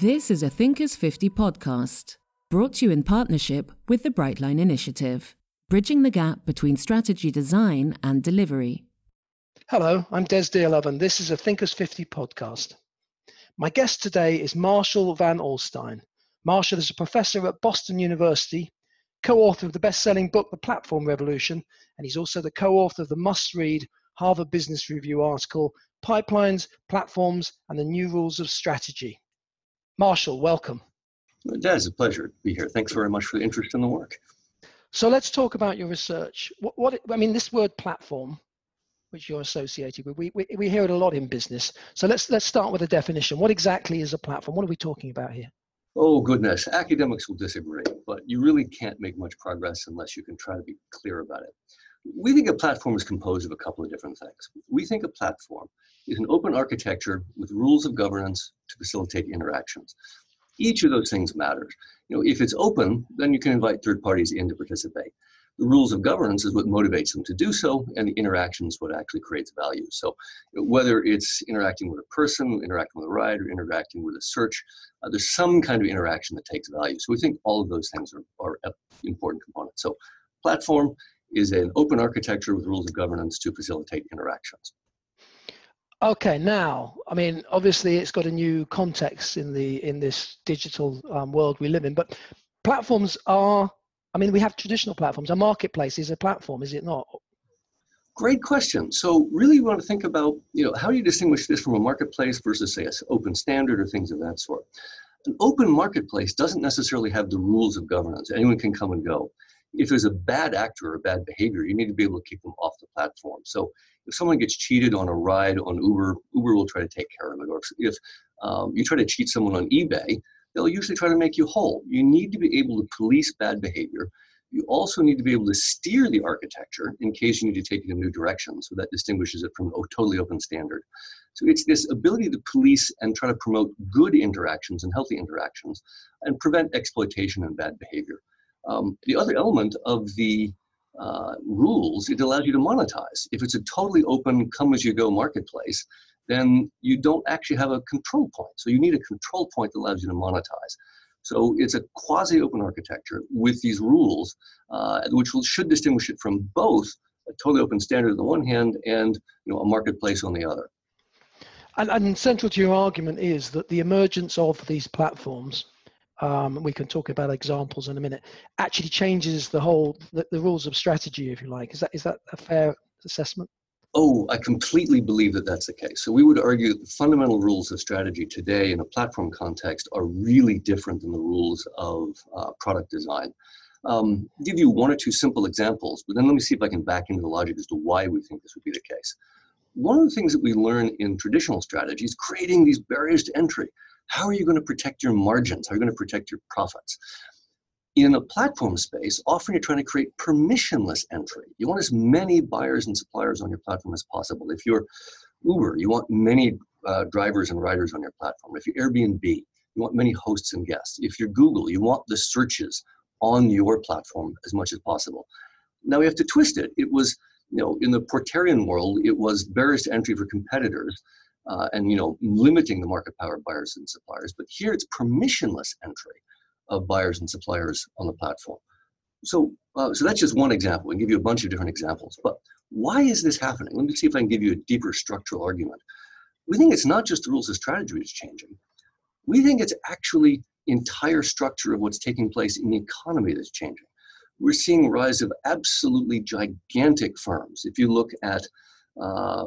This is a Thinkers 50 podcast, brought to you in partnership with the Brightline Initiative, bridging the gap between strategy design and delivery. Hello, I'm Des Dearlove, and this is a Thinkers 50 podcast. My guest today is Marshall Van Alstyne. Marshall is a professor at Boston University, co author of the best selling book, The Platform Revolution, and he's also the co author of the must read Harvard Business Review article, Pipelines, Platforms, and the New Rules of Strategy. Marshall, welcome. Des, it's a pleasure to be here. Thanks very much for the interest in the work. So let's talk about your research. What, what I mean, this word platform, which you're associated with, we, we, we hear it a lot in business. So let's let's start with a definition. What exactly is a platform? What are we talking about here? Oh goodness, academics will disagree, but you really can't make much progress unless you can try to be clear about it. We think a platform is composed of a couple of different things. We think a platform is an open architecture with rules of governance to facilitate interactions. Each of those things matters. You know, if it's open, then you can invite third parties in to participate. The rules of governance is what motivates them to do so, and the interaction is what actually creates value. So, whether it's interacting with a person, interacting with a ride, or interacting with a search, uh, there's some kind of interaction that takes value. So, we think all of those things are, are important components. So, platform is an open architecture with rules of governance to facilitate interactions. Okay, now, I mean, obviously, it's got a new context in the in this digital um, world we live in. But platforms are, I mean, we have traditional platforms. A marketplace is a platform, is it not? Great question. So, really, you want to think about, you know, how do you distinguish this from a marketplace versus, say, an open standard or things of that sort? An open marketplace doesn't necessarily have the rules of governance. Anyone can come and go if there's a bad actor or bad behavior, you need to be able to kick them off the platform. So if someone gets cheated on a ride on Uber, Uber will try to take care of it. Or if um, you try to cheat someone on eBay, they'll usually try to make you whole. You need to be able to police bad behavior. You also need to be able to steer the architecture in case you need to take it in a new direction. So that distinguishes it from a totally open standard. So it's this ability to police and try to promote good interactions and healthy interactions and prevent exploitation and bad behavior. Um, the other element of the uh, rules, it allows you to monetize. If it's a totally open, come as you go marketplace, then you don't actually have a control point. So you need a control point that allows you to monetize. So it's a quasi open architecture with these rules, uh, which will, should distinguish it from both a totally open standard on the one hand and you know, a marketplace on the other. And, and central to your argument is that the emergence of these platforms um, we can talk about examples in a minute, actually changes the whole the, the, rules of strategy, if you like. Is that is that a fair assessment? Oh, I completely believe that that's the case. So we would argue that the fundamental rules of strategy today in a platform context are really different than the rules of uh, product design. Um, give you one or two simple examples, but then let me see if I can back into the logic as to why we think this would be the case. One of the things that we learn in traditional strategy is creating these barriers to entry. How are you going to protect your margins? How are you going to protect your profits? In a platform space, often you're trying to create permissionless entry. You want as many buyers and suppliers on your platform as possible. If you're Uber, you want many uh, drivers and riders on your platform. If you're Airbnb, you want many hosts and guests. If you're Google, you want the searches on your platform as much as possible. Now we have to twist it. It was, you know, in the Porterian world, it was barriers to entry for competitors uh, and you know limiting the market power of buyers and suppliers. But here it's permissionless entry of buyers and suppliers on the platform. So, uh, so that's just one example. We give you a bunch of different examples. But why is this happening? Let me see if I can give you a deeper structural argument. We think it's not just the rules of strategy that's changing. We think it's actually entire structure of what's taking place in the economy that's changing. We're seeing rise of absolutely gigantic firms. If you look at uh,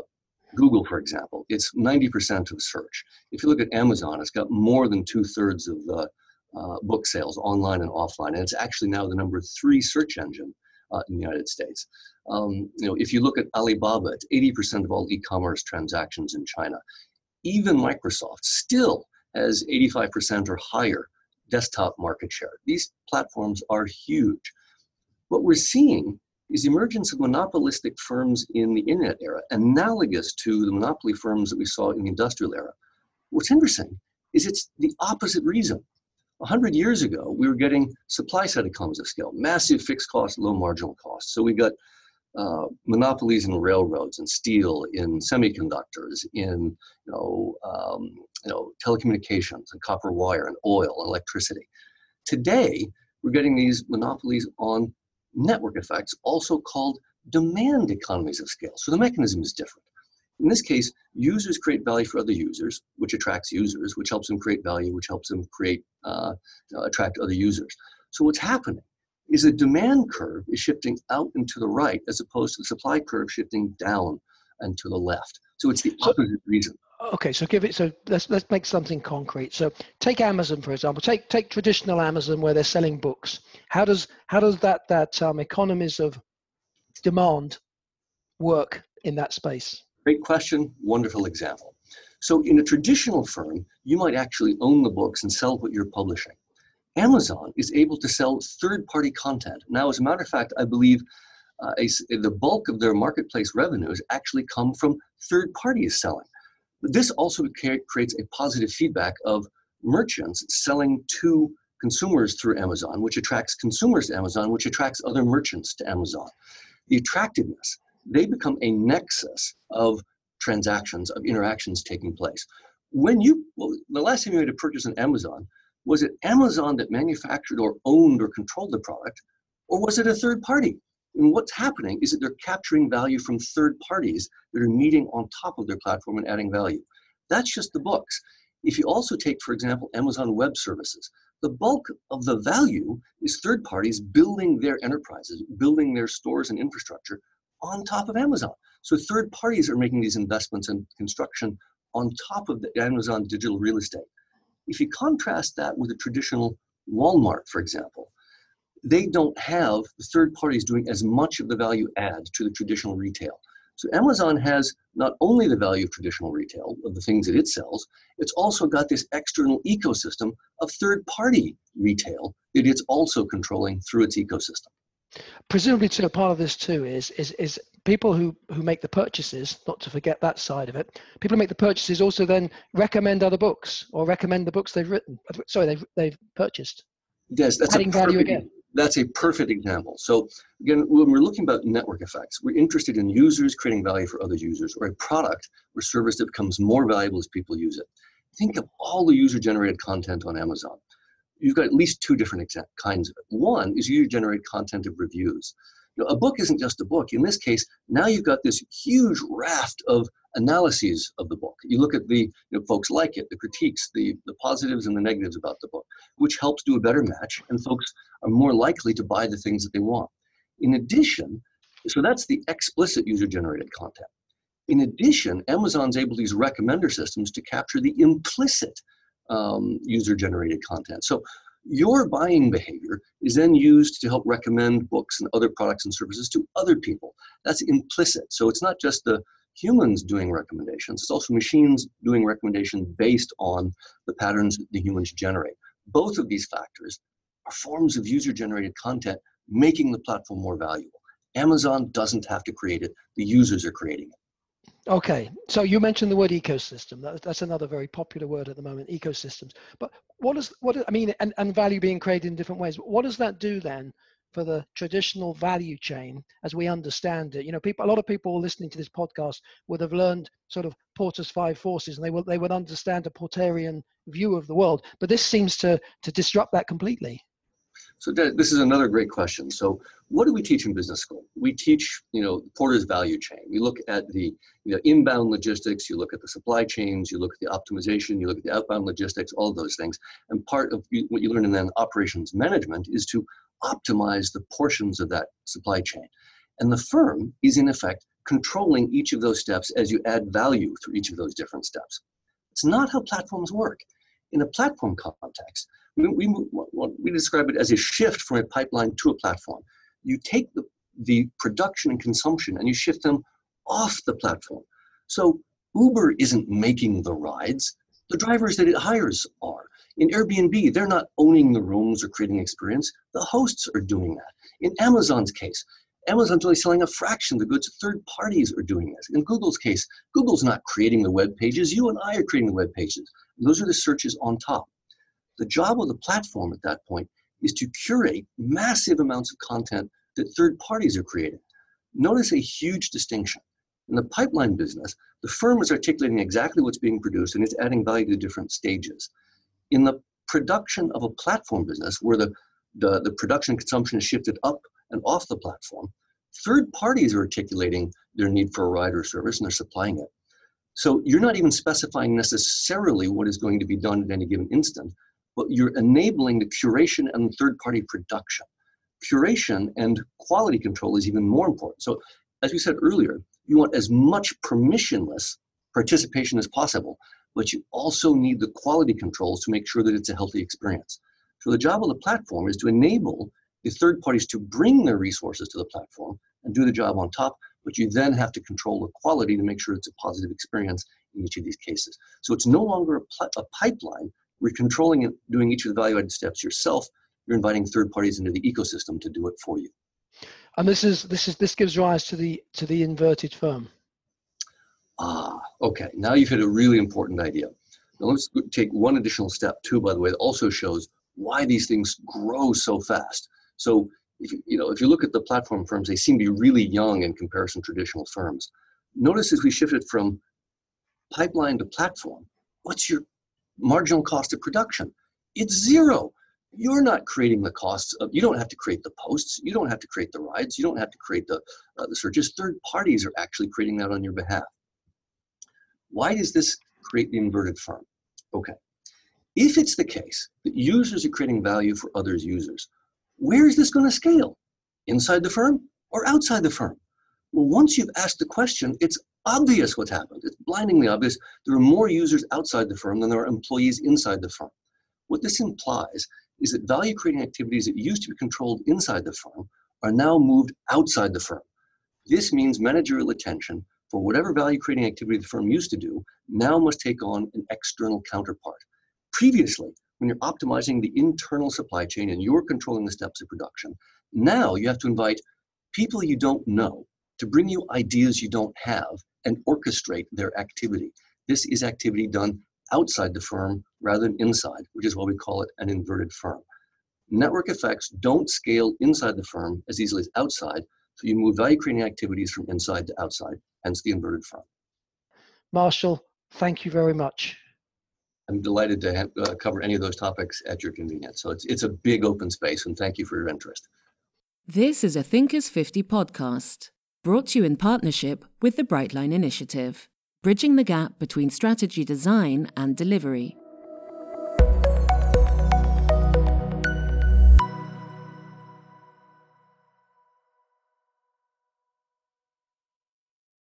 Google, for example, it's 90% of search. If you look at Amazon, it's got more than two thirds of the uh, book sales online and offline, and it's actually now the number three search engine uh, in the United States. Um, you know, if you look at Alibaba, it's 80% of all e-commerce transactions in China. Even Microsoft still has 85% or higher desktop market share. These platforms are huge. What we're seeing is the emergence of monopolistic firms in the internet era, analogous to the monopoly firms that we saw in the industrial era. What's interesting is it's the opposite reason. 100 years ago, we were getting supply side economies of scale, massive fixed costs, low marginal costs. So we got uh, monopolies in railroads and steel, in semiconductors, in you know, um, you know, telecommunications and copper wire and oil and electricity. Today, we're getting these monopolies on network effects, also called demand economies of scale. So the mechanism is different. In this case, users create value for other users, which attracts users, which helps them create value, which helps them create uh, uh, attract other users. So what's happening is the demand curve is shifting out and to the right as opposed to the supply curve shifting down and to the left. So it's the opposite reason. Okay, so give it. So let's let's make something concrete. So take Amazon for example. Take take traditional Amazon where they're selling books. How does how does that that um, economies of demand work in that space? Great question. Wonderful example. So in a traditional firm, you might actually own the books and sell what you're publishing. Amazon is able to sell third-party content. Now, as a matter of fact, I believe uh, a, the bulk of their marketplace revenues actually come from third parties selling. This also creates a positive feedback of merchants selling to consumers through Amazon, which attracts consumers to Amazon, which attracts other merchants to Amazon. The attractiveness, they become a nexus of transactions, of interactions taking place. When you, well, the last time you made a purchase on Amazon, was it Amazon that manufactured or owned or controlled the product, or was it a third party? And what's happening is that they're capturing value from third parties that are meeting on top of their platform and adding value. That's just the books. If you also take, for example, Amazon Web Services, the bulk of the value is third parties building their enterprises, building their stores and infrastructure on top of Amazon. So third parties are making these investments in construction on top of the Amazon digital real estate. If you contrast that with a traditional Walmart, for example, they don't have the third parties doing as much of the value add to the traditional retail. So Amazon has not only the value of traditional retail, of the things that it sells, it's also got this external ecosystem of third party retail that it's also controlling through its ecosystem. Presumably, to a part of this too is is is people who who make the purchases. Not to forget that side of it. People who make the purchases also then recommend other books or recommend the books they've written. Sorry, they've they've purchased. Yes, that's adding value again that's a perfect example. So again, when we're looking about network effects, we're interested in users creating value for other users or a product or service that becomes more valuable as people use it. Think of all the user-generated content on Amazon. You've got at least two different kinds of it. One is user-generated content of reviews. You know, a book isn't just a book. In this case, now you've got this huge raft of analyses of the book. You look at the you know, folks like it, the critiques, the, the positives and the negatives about the book, which helps do a better match, and folks are more likely to buy the things that they want. In addition, so that's the explicit user generated content. In addition, Amazon's able to use recommender systems to capture the implicit um, user generated content. So your buying behavior is then used to help recommend books and other products and services to other people. That's implicit. So it's not just the humans doing recommendations, it's also machines doing recommendations based on the patterns the humans generate. Both of these factors are forms of user generated content making the platform more valuable. Amazon doesn't have to create it, the users are creating it. Okay, so you mentioned the word ecosystem. That, that's another very popular word at the moment, ecosystems. But what is what I mean, and, and value being created in different ways. What does that do then for the traditional value chain as we understand it? You know, people, a lot of people listening to this podcast would have learned sort of Porter's five forces, and they will they would understand a Porterian view of the world. But this seems to to disrupt that completely. So this is another great question. So what do we teach in business school? We teach, you know, Porter's value chain. We look at the you know, inbound logistics, you look at the supply chains, you look at the optimization, you look at the outbound logistics, all those things. And part of what you learn in then operations management is to optimize the portions of that supply chain. And the firm is in effect controlling each of those steps as you add value through each of those different steps. It's not how platforms work. In a platform context, we, we, we describe it as a shift from a pipeline to a platform. You take the, the production and consumption and you shift them off the platform. So Uber isn't making the rides, the drivers that it hires are. In Airbnb, they're not owning the rooms or creating experience, the hosts are doing that. In Amazon's case, Amazon's only selling a fraction of the goods. Third parties are doing this. In Google's case, Google's not creating the web pages. You and I are creating the web pages. Those are the searches on top. The job of the platform at that point is to curate massive amounts of content that third parties are creating. notice a huge distinction. In the pipeline business, the firm is articulating exactly what's being produced and it's adding value to different stages. In the production of a platform business, where the, the, the production consumption is shifted up and off the platform, third parties are articulating their need for a ride or service and they're supplying it. So you're not even specifying necessarily what is going to be done at any given instant, but you're enabling the curation and third party production. Curation and quality control is even more important. So, as we said earlier, you want as much permissionless participation as possible, but you also need the quality controls to make sure that it's a healthy experience. So, the job of the platform is to enable the third parties to bring their resources to the platform and do the job on top, but you then have to control the quality to make sure it's a positive experience in each of these cases. So it's no longer a, pl- a pipeline. We're controlling it, doing each of the value added steps yourself. You're inviting third parties into the ecosystem to do it for you. And this is this is this gives rise to the to the inverted firm. Ah, okay. Now you've hit a really important idea. Now let's take one additional step too, by the way, that also shows why these things grow so fast. So if you, you know, if you look at the platform firms, they seem to be really young in comparison to traditional firms. Notice as we shifted from pipeline to platform, what's your marginal cost of production? It's zero. You're not creating the costs of, you don't have to create the posts, you don't have to create the rides, you don't have to create the, uh, the searches. Third parties are actually creating that on your behalf. Why does this create the inverted firm? Okay. If it's the case that users are creating value for others' users, where is this going to scale? Inside the firm or outside the firm? Well, once you've asked the question, it's obvious what's happened. It's blindingly obvious. There are more users outside the firm than there are employees inside the firm. What this implies is that value creating activities that used to be controlled inside the firm are now moved outside the firm. This means managerial attention for whatever value creating activity the firm used to do now must take on an external counterpart. Previously, when you're optimizing the internal supply chain and you're controlling the steps of production. Now you have to invite people you don't know to bring you ideas you don't have and orchestrate their activity. This is activity done outside the firm rather than inside, which is why we call it an inverted firm. Network effects don't scale inside the firm as easily as outside, so you move value creating activities from inside to outside, hence the inverted firm. Marshall, thank you very much. I'm delighted to have, uh, cover any of those topics at your convenience. So it's, it's a big open space, and thank you for your interest. This is a Thinkers 50 podcast, brought to you in partnership with the Brightline Initiative, bridging the gap between strategy design and delivery.